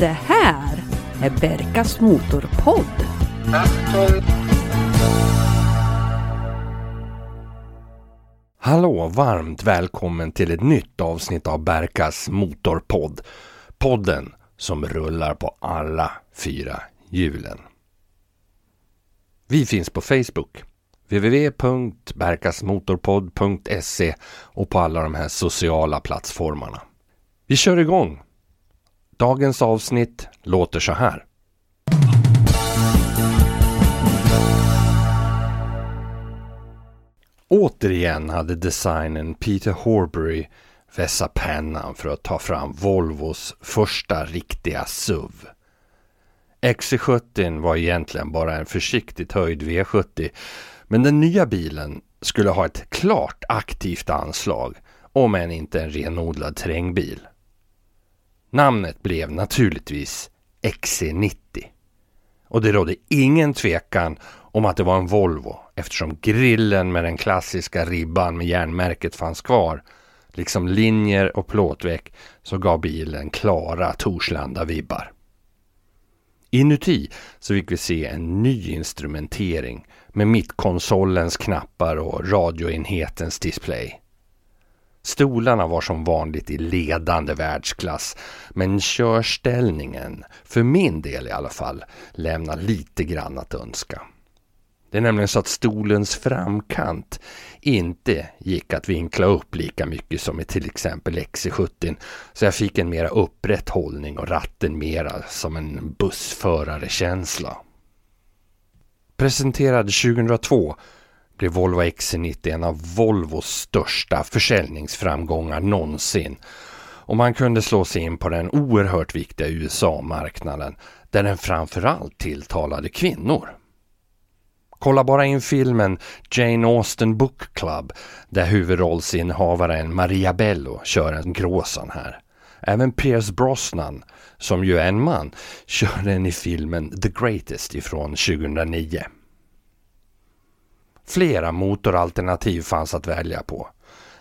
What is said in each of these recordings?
Det här är Berkas Motorpodd. Hallå, varmt välkommen till ett nytt avsnitt av Berkas Motorpodd. Podden som rullar på alla fyra hjulen. Vi finns på Facebook, www.berkasmotorpodd.se och på alla de här sociala plattformarna. Vi kör igång! Dagens avsnitt låter så här. Återigen hade designern Peter Horbury vässa pennan för att ta fram Volvos första riktiga SUV. XC70 var egentligen bara en försiktigt höjd V70 men den nya bilen skulle ha ett klart aktivt anslag om än inte en renodlad terrängbil. Namnet blev naturligtvis XC90 och det rådde ingen tvekan om att det var en Volvo eftersom grillen med den klassiska ribban med järnmärket fanns kvar liksom linjer och plåtväck så gav bilen klara Torslanda-vibbar. Inuti så fick vi se en ny instrumentering med mittkonsolens knappar och radioenhetens display. Stolarna var som vanligt i ledande världsklass men körställningen, för min del i alla fall, lämnar lite grann att önska. Det är nämligen så att stolens framkant inte gick att vinkla upp lika mycket som i till exempel XC70 så jag fick en mera upprätt hållning och ratten mera som en bussförare-känsla. Presenterad 2002 blev Volvo XC90 en av Volvos största försäljningsframgångar någonsin och man kunde slå sig in på den oerhört viktiga USA-marknaden där den framförallt tilltalade kvinnor. Kolla bara in filmen Jane Austen Book Club där huvudrollsinnehavaren Maria Bello kör en gråsan här. Även Pierce Brosnan, som ju är en man, kör den i filmen The Greatest ifrån 2009. Flera motoralternativ fanns att välja på.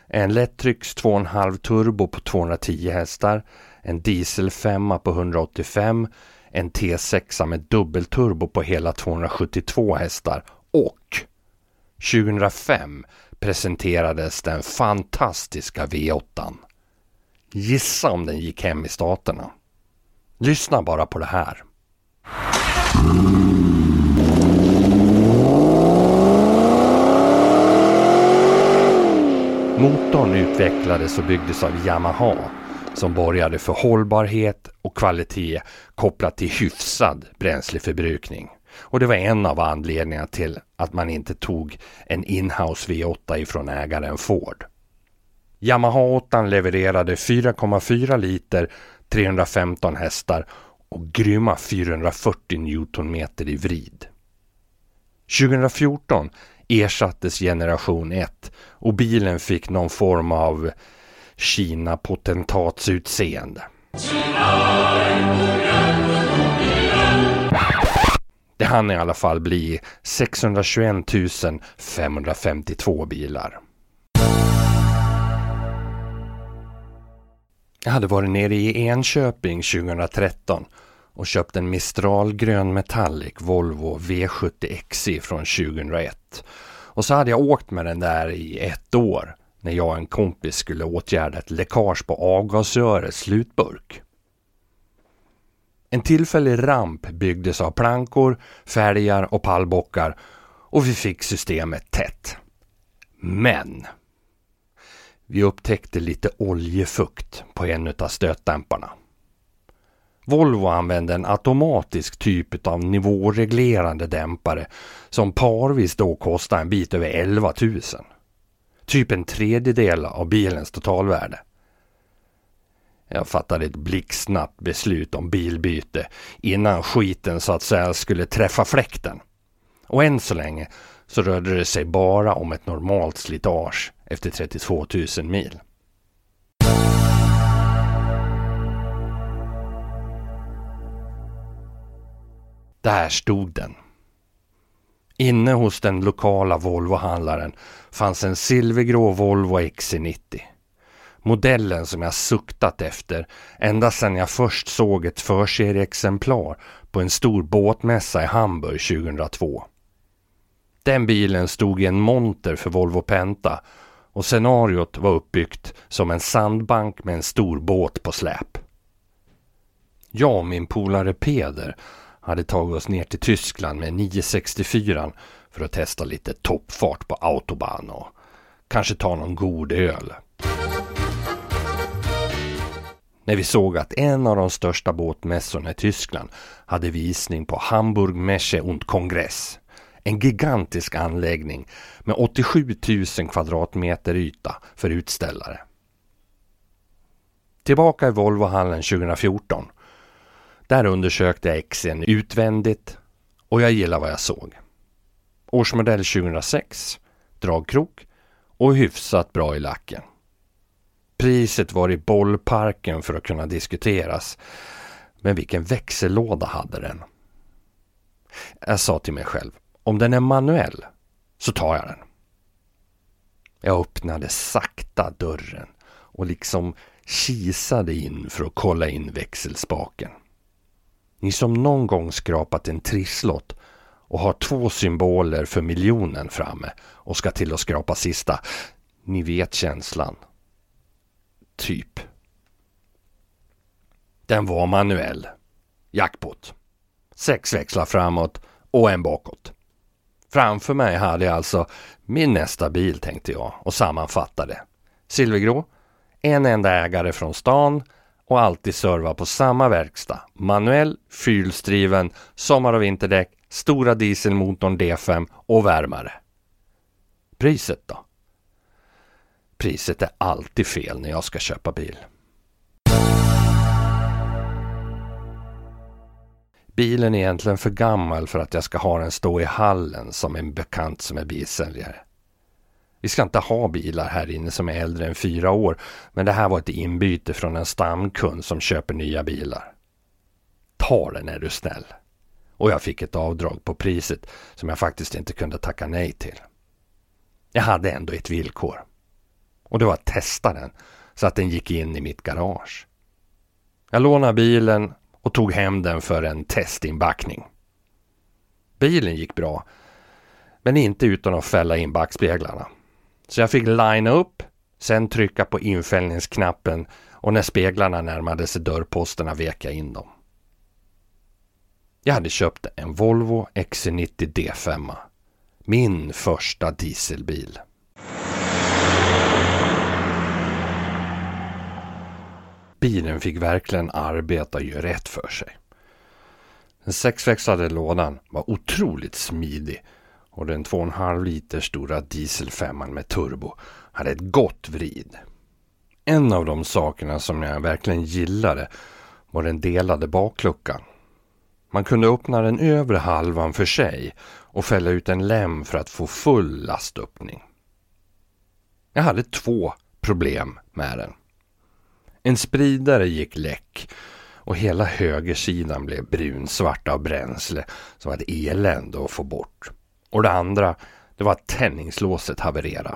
En lättrycks 2,5 turbo på 210 hästar, en diesel 5 på 185, en T6 med dubbelturbo på hela 272 hästar och 2005 presenterades den fantastiska V8. Gissa om den gick hem i staterna. Lyssna bara på det här. Motorn utvecklades och byggdes av Yamaha som borgade för hållbarhet och kvalitet kopplat till hyfsad bränsleförbrukning. Och det var en av anledningarna till att man inte tog en inhouse V8 ifrån ägaren Ford. Yamaha 8 levererade 4,4 liter, 315 hästar och grymma 440 Newtonmeter i vrid. 2014 ersattes generation 1 och bilen fick någon form av Kina-potentatsutseende. Det hann i alla fall bli 621 552 bilar. Jag hade varit nere i Enköping 2013 och köpt en Mistral grön Metallic Volvo V70 XC från 2001. Och så hade jag åkt med den där i ett år när jag och en kompis skulle åtgärda ett läckage på avgasrörets slutburk. En tillfällig ramp byggdes av plankor, fälgar och pallbockar och vi fick systemet tätt. Men vi upptäckte lite oljefukt på en av stötdämparna. Volvo använde en automatisk typ av nivåreglerande dämpare som parvis då kostade en bit över 11 000. Typ en tredjedel av bilens totalvärde. Jag fattade ett blixtsnabbt beslut om bilbyte innan skiten så att säga skulle träffa fläkten. Och än så länge så rörde det sig bara om ett normalt slitage efter 32 000 mil. Där stod den. Inne hos den lokala Volvo-handlaren fanns en silvergrå Volvo XC90. Modellen som jag suktat efter ända sedan jag först såg ett förserieexemplar på en stor båtmässa i Hamburg 2002. Den bilen stod i en monter för Volvo Penta och scenariot var uppbyggt som en sandbank med en stor båt på släp. Jag och min polare Peder hade tagit oss ner till Tyskland med 964 för att testa lite toppfart på autobahn och kanske ta någon god öl. När vi såg att en av de största båtmässorna i Tyskland hade visning på Hamburg Messe und Kongress. En gigantisk anläggning med 87 000 kvadratmeter yta för utställare. Tillbaka i Volvohallen 2014. Där undersökte jag XC'n utvändigt och jag gillar vad jag såg. Årsmodell 2006, dragkrok och hyfsat bra i lacken. Priset var i bollparken för att kunna diskuteras. Men vilken växellåda hade den? Jag sa till mig själv, om den är manuell så tar jag den. Jag öppnade sakta dörren och liksom kisade in för att kolla in växelspaken. Ni som någon gång skrapat en trisslott och har två symboler för miljonen framme och ska till att skrapa sista. Ni vet känslan. Typ. Den var manuell. Jackpot. Sex växlar framåt och en bakåt. Framför mig hade jag alltså min nästa bil tänkte jag och sammanfattade. Silvergrå, en enda ägare från stan och alltid serva på samma verkstad. Manuell, fyrhjulsdriven, sommar och vinterdäck, stora dieselmotorn D5 och värmare. Priset då? Priset är alltid fel när jag ska köpa bil. Bilen är egentligen för gammal för att jag ska ha den stå i hallen som en bekant som är bilsäljare. Vi ska inte ha bilar här inne som är äldre än fyra år, men det här var ett inbyte från en stamkund som köper nya bilar. Ta den är du snäll. Och jag fick ett avdrag på priset som jag faktiskt inte kunde tacka nej till. Jag hade ändå ett villkor. Och det var att testa den så att den gick in i mitt garage. Jag lånade bilen och tog hem den för en testinbackning. Bilen gick bra, men inte utan att fälla in backspeglarna. Så jag fick linea upp, sen trycka på infällningsknappen och när speglarna närmade sig dörrposterna vek jag in dem. Jag hade köpt en Volvo XC90 D5. Min första dieselbil. Bilen fick verkligen arbeta och göra rätt för sig. Den sexväxlade lådan var otroligt smidig och den 2,5 liter stora dieselfemman med turbo hade ett gott vrid. En av de sakerna som jag verkligen gillade var den delade bakluckan. Man kunde öppna den övre halvan för sig och fälla ut en lem för att få full lastöppning. Jag hade två problem med den. En spridare gick läck och hela högersidan blev brunsvart av bränsle som var ett elände att få bort. Och det andra, det var att tändningslåset havererade.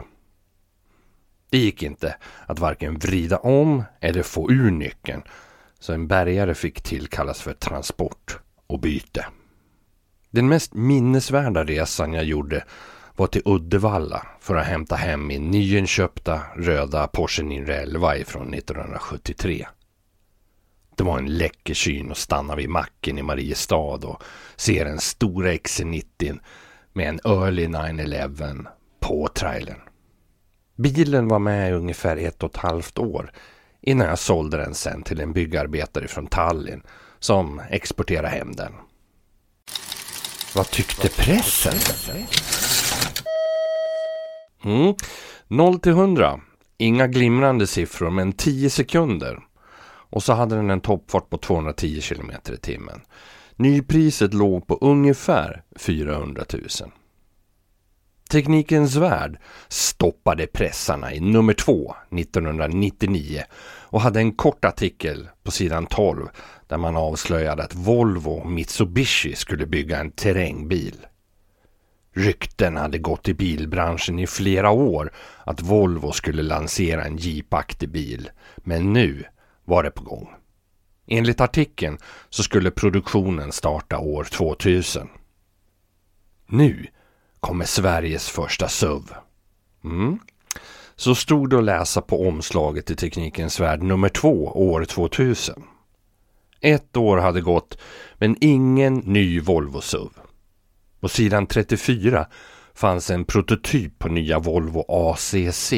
Det gick inte att varken vrida om eller få ur nyckeln så en bärgare fick tillkallas för transport och byte. Den mest minnesvärda resan jag gjorde var till Uddevalla för att hämta hem min nyinköpta röda Porsche 911 från 1973. Det var en läcker syn att stanna vid macken i Mariestad och se den stora XC90 med en Early 911 på trailern. Bilen var med i ungefär ett och ett halvt år innan jag sålde den sen till en byggarbetare från Tallinn som exporterade hem den. Vad tyckte pressen? Mm. 0 till 100. Inga glimrande siffror men 10 sekunder. Och så hade den en toppfart på 210 km i timmen. Nypriset låg på ungefär 400 000. Teknikens Värld stoppade pressarna i nummer 2 1999 och hade en kort artikel på sidan 12 där man avslöjade att Volvo och Mitsubishi skulle bygga en terrängbil. Rykten hade gått i bilbranschen i flera år att Volvo skulle lansera en jeepaktig bil. Men nu var det på gång. Enligt artikeln så skulle produktionen starta år 2000. Nu kommer Sveriges första SUV. Mm. Så stod det att läsa på omslaget i Teknikens Värld nummer två år 2000. Ett år hade gått men ingen ny Volvo SUV. På sidan 34 fanns en prototyp på nya Volvo ACC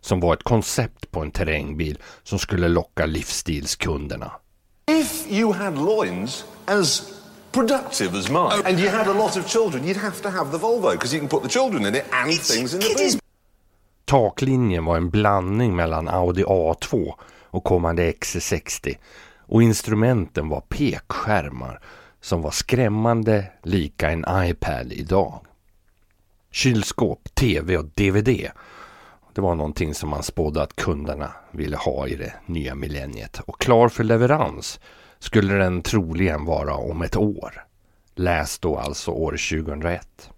som var ett koncept på en terrängbil som skulle locka livsstilskunderna. If you had loins as productive as mine and you had a lot of children you'd have to have the Volvo because you can put the children in it and things in the boot. Taklinjen var en blandning mellan Audi A2 och kommande XC60 och instrumenten var pekskärmar som var skrämmande lika en iPad idag. Kylskåp, TV och DVD. Det var någonting som man spådde att kunderna ville ha i det nya millenniet. Och klar för leverans skulle den troligen vara om ett år. Läs då alltså år 2001.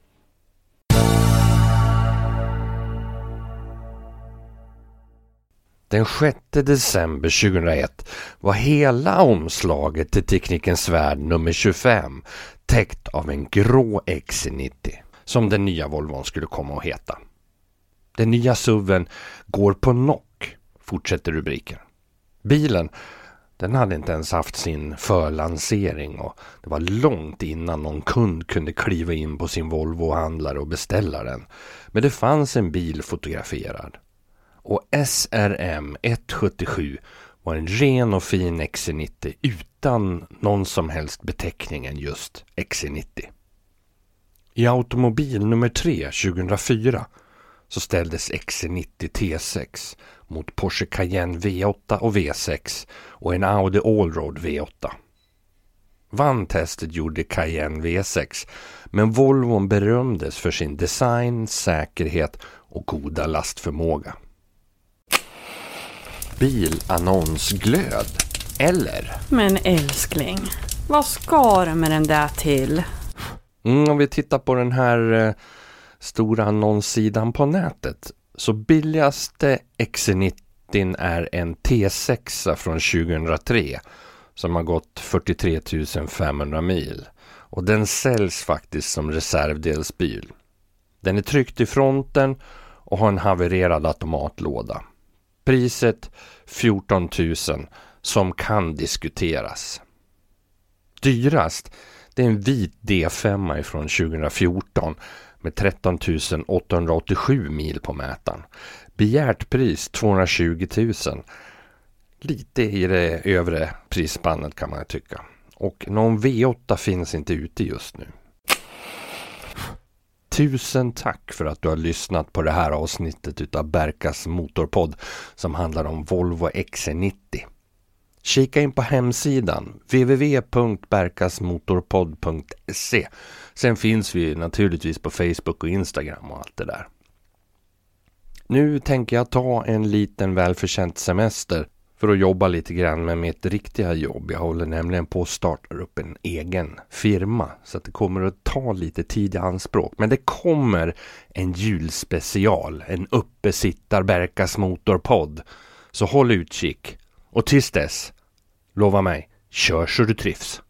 Den 6 december 2001 var hela omslaget till Teknikens Värld nummer 25 täckt av en grå XC90 som den nya Volvon skulle komma att heta. Den nya SUVen går på knock, fortsätter rubriken. Bilen, den hade inte ens haft sin förlansering och det var långt innan någon kund kunde kliva in på sin Volvo-handlare och beställa den. Men det fanns en bil fotograferad och SRM 177 var en ren och fin XC90 utan någon som helst beteckning än just XC90. I automobil nummer 3 2004 så ställdes XC90 T6 mot Porsche Cayenne V8 och V6 och en Audi Allroad V8. Vann testet gjorde Cayenne V6 men Volvon berömdes för sin design, säkerhet och goda lastförmåga bilannonsglöd. Eller? Men älskling, vad ska du med den där till? Mm, om vi tittar på den här eh, stora annonssidan på nätet så billigaste XC90 är en T6 från 2003 som har gått 43 500 mil. Och den säljs faktiskt som reservdelsbil. Den är tryckt i fronten och har en havererad automatlåda. Priset 14 000 som kan diskuteras. Dyrast det är en vit D5 från 2014 med 13 887 mil på mätaren. Begärt pris 220 000. Lite i det övre prisspannet kan man tycka. Och någon V8 finns inte ute just nu. Tusen tack för att du har lyssnat på det här avsnittet utav Berkas Motorpodd som handlar om Volvo XC90. Kika in på hemsidan www.berkasmotorpodd.se Sen finns vi naturligtvis på Facebook och Instagram och allt det där. Nu tänker jag ta en liten välförtjänt semester för att jobba lite grann med mitt riktiga jobb. Jag håller nämligen på att starta upp en egen firma så att det kommer att ta lite tid i anspråk. Men det kommer en julspecial, en uppesittar Berkas motorpodd. Så håll utkik. Och tills dess, lova mig, kör så du trivs.